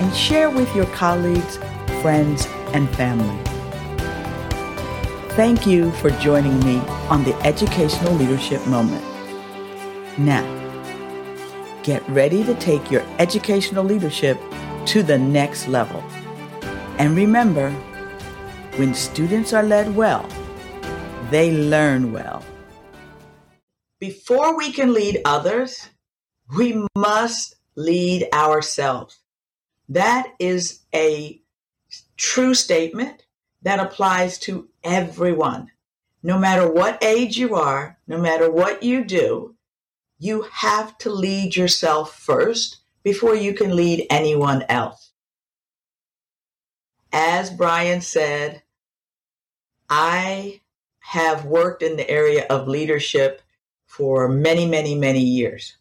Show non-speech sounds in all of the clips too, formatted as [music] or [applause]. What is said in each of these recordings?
and share with your colleagues, friends, and family. Thank you for joining me on the Educational Leadership Moment. Now, get ready to take your educational leadership to the next level. And remember, when students are led well, they learn well. Before we can lead others, we must lead ourselves. That is a true statement that applies to everyone. No matter what age you are, no matter what you do, you have to lead yourself first before you can lead anyone else. As Brian said, I have worked in the area of leadership for many, many, many years.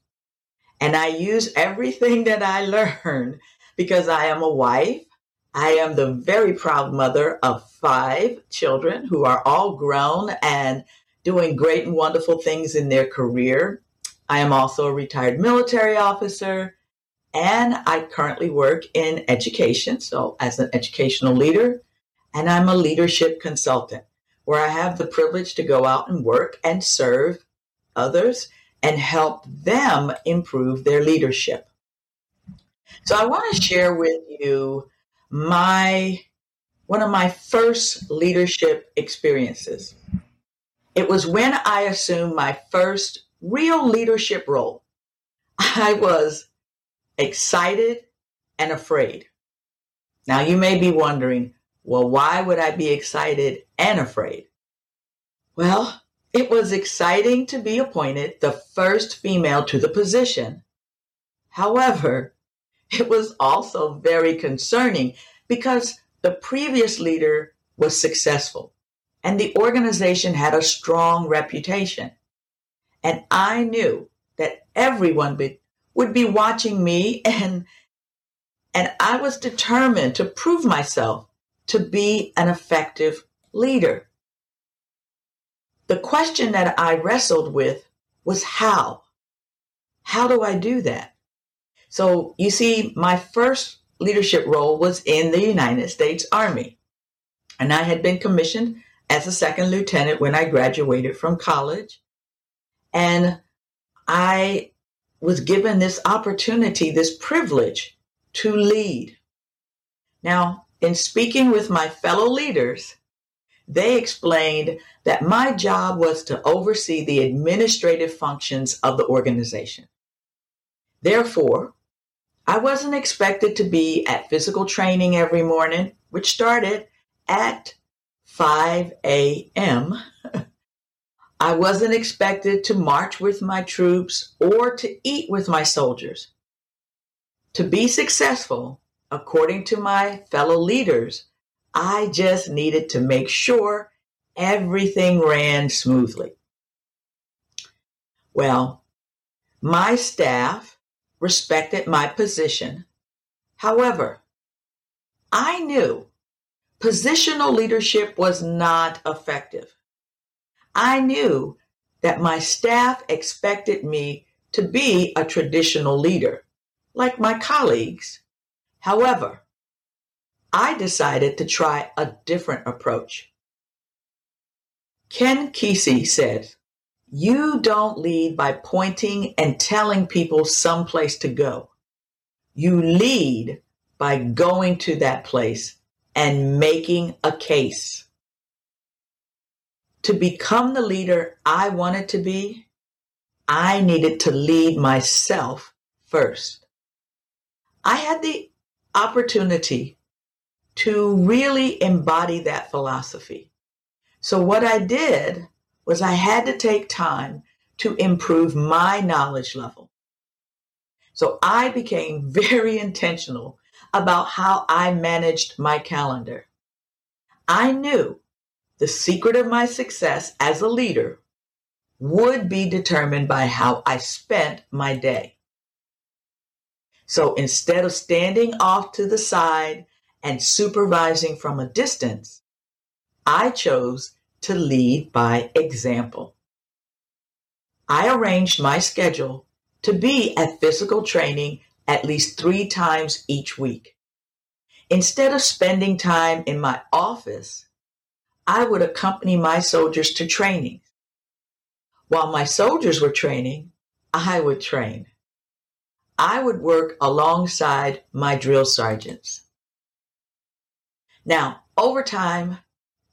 And I use everything that I [laughs] learned because I am a wife. I am the very proud mother of five children who are all grown and doing great and wonderful things in their career. I am also a retired military officer and I currently work in education, so as an educational leader, and I'm a leadership consultant where I have the privilege to go out and work and serve others and help them improve their leadership. So I want to share with you my one of my first leadership experiences. It was when I assumed my first real leadership role. I was excited and afraid. Now you may be wondering, well, why would I be excited and afraid? Well, it was exciting to be appointed the first female to the position. However, [laughs] it was also very concerning because the previous leader was successful and the organization had a strong reputation. And I knew that everyone be, would be watching me [laughs] and and I was determined to prove myself to be an effective leader. The question that I wrestled with was how? How do I do that? So you see, my first leadership role was in the United States Army. And I had been commissioned as a second lieutenant when I graduated from college. And I was given this opportunity, this privilege to lead. Now, in speaking with my fellow leaders, they explained that my job was to oversee the administrative functions of the organization. Therefore, I wasn't expected to be at physical training every morning, which started at 5 a.m. [laughs] I wasn't expected to march with my troops or to eat with my soldiers. To be successful, according to my fellow leaders, I just needed to make sure everything ran smoothly. Well, my staff respected my position. However, I knew positional leadership was not effective. I knew that my staff expected me to be a traditional leader, like my colleagues. However, I decided to try a different approach. Ken Kesey said, you don't lead by pointing and telling people someplace to go. You lead by going to that place and making a case. To become the leader I wanted to be, I needed to lead myself first. I had the opportunity to really embody that philosophy. So, what I did was I had to take time to improve my knowledge level. So, I became [laughs] very intentional about how I managed my calendar. I knew the secret of my success as a leader would be determined by how I spent my day. So instead of standing off to the side and supervising from a distance, I chose to lead by example. I arranged my schedule to be at physical training at least three times each week. Instead of spending time in my office, I would accompany my soldiers to training. While my soldiers were training, I would train. I would work alongside my drill sergeants. Now, over time,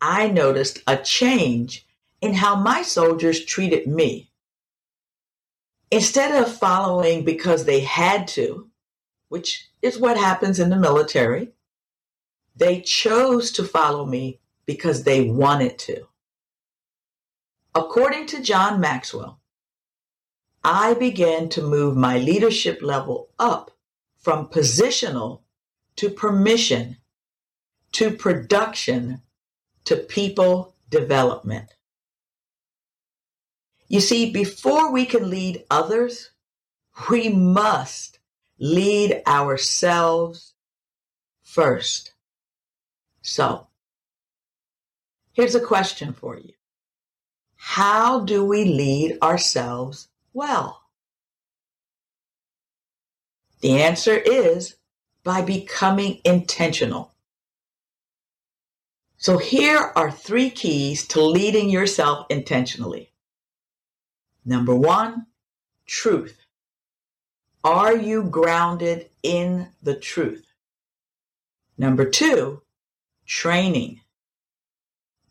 I noticed a change in how my soldiers treated me. Instead of following because they had to, which is what happens in the military, they chose to follow me because they wanted to. According to John Maxwell, I began to move my leadership level up from positional to permission to production to people development. You see, before we can lead others, we must lead ourselves first. So, here's a question for you How do we lead ourselves well? The answer is by becoming intentional. So, here are three keys to leading yourself intentionally. Number one, truth. Are you grounded in the truth? Number two, training.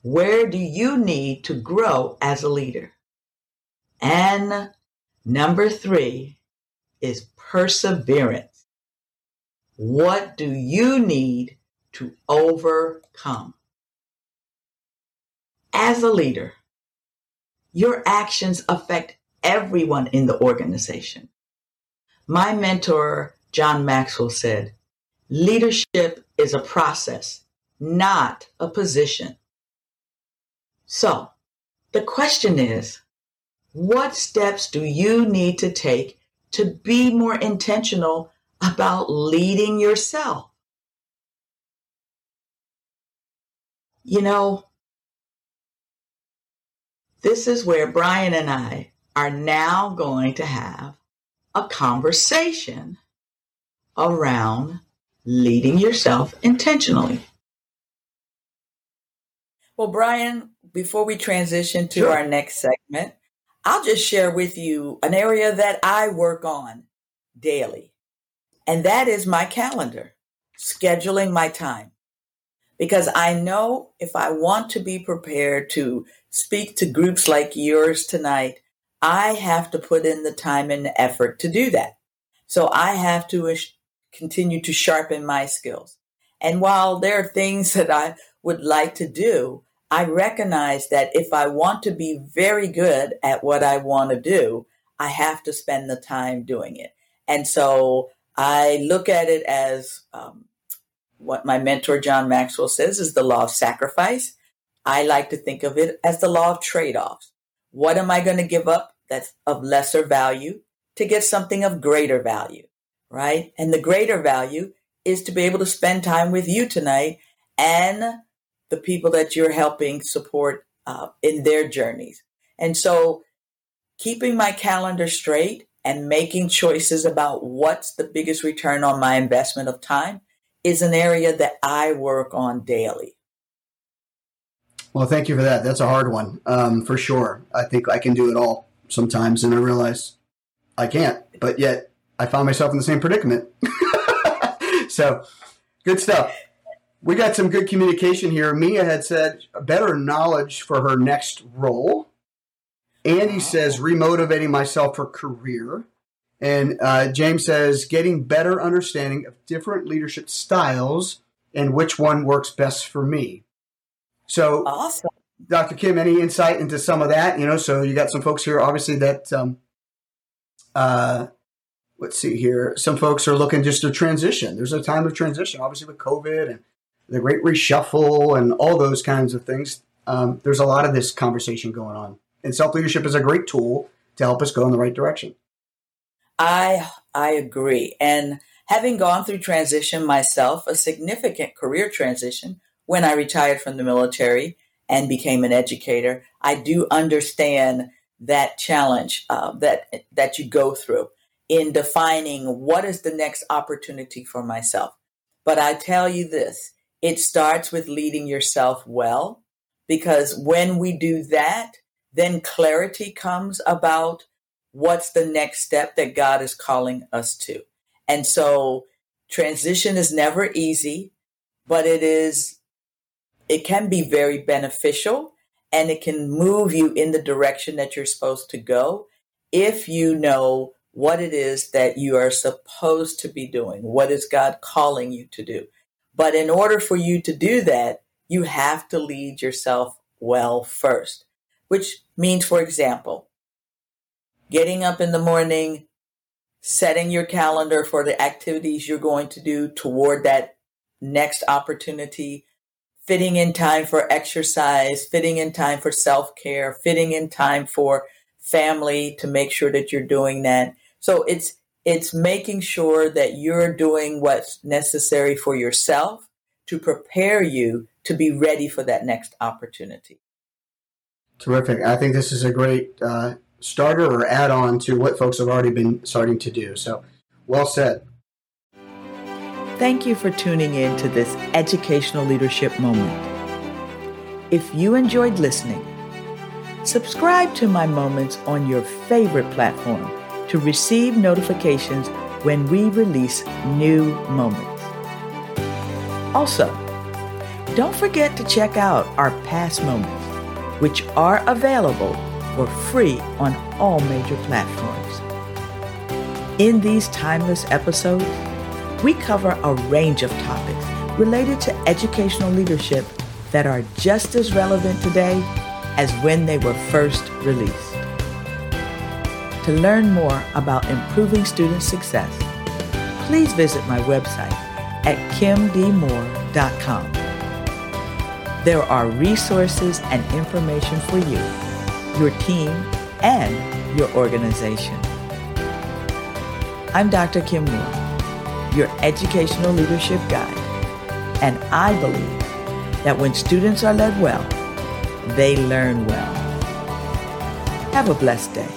Where do you need to grow as a leader? And number three is perseverance. What do you need to overcome? As a leader, your actions affect everyone in the organization. My mentor, John Maxwell, said, leadership is a process, not a position. So the question is, what steps do you need to take to be more intentional about leading yourself? You know, this is where Brian and I are now going to have a conversation around leading yourself intentionally. Well, Brian, before we transition to sure. our next segment, I'll just share with you an area that I work on daily, and that is my calendar, scheduling my time because I know if I want to be prepared to speak to groups like yours tonight, I have to put in the time and the effort to do that. So I have to continue to sharpen my skills. And while there are things [laughs] that I would like to do, I recognize that if I want to be very good at what I want to do, I have to spend the time doing it. And so I look at it as um, what my mentor John Maxwell says is the law of sacrifice. I like to think of it as the law of trade offs. What am I going to give up that's of lesser value to get something of greater value? Right. And the greater value is to be able to spend time with you tonight and the people that you're helping support uh, in their journeys. And so keeping my calendar straight and making choices about what's the biggest return on my investment of time is an area that I work on daily. Well, thank you for that. That's a hard one, um, for sure. I think I can do it all sometimes, and I realize I can't. But yet, I found myself in the same predicament. [laughs] so good stuff. We got some good communication here. Mia had said better knowledge for her next role. Andy says remotivating myself for career. And uh, James says getting better understanding of different leadership styles and which one works best for me. So, awesome. Dr. Kim, any insight into some of that? You know, so you got some folks here, obviously, that, um, uh, let's see here, some folks are looking just to transition. There's a time of transition, obviously, with COVID and the great reshuffle and all those kinds of things. Um, there's a lot of this conversation going on. And self leadership is a great tool to help us go in the right direction. I I agree. And having gone through transition myself, a significant career transition when I retired from the military and became an educator, I do understand that challenge uh, that that you go through in defining what is the next opportunity for myself. But I tell you this, it starts with leading yourself well because when we do that, then clarity comes about what's the next step that God is calling us to. And so transition is never easy, but it is, it can be very beneficial and it can move you in the direction that you're supposed to go if you know what it is that you are supposed to be doing. What is God calling you to do? But in order for you to do that, you have to lead yourself well first, which means, for example, getting up in the morning, setting your calendar for the activities you're going to do toward that next opportunity, fitting in time for exercise, fitting in time for self care, fitting in time for family to make sure that you're doing that. So it's it's making sure that you're doing what's necessary for yourself to prepare you to be ready for that next opportunity. Terrific. I think this is a great uh, starter or add on to what folks have already been starting to do. So, well said. Thank you for tuning in to this educational leadership moment. If you enjoyed listening, subscribe to my moments on your favorite platform to receive notifications when we release new moments. Also, don't forget to check out our past moments, which are available for free on all major platforms. In these timeless episodes, we cover a range of topics related to educational leadership that are just as relevant today as when they were first released. To learn more about improving student success, please visit my website at kimdmoore.com. There are resources and information for you, your team, and your organization. I'm Dr. Kim Moore, your educational leadership guide, and I believe that when students are led well, they learn well. Have a blessed day.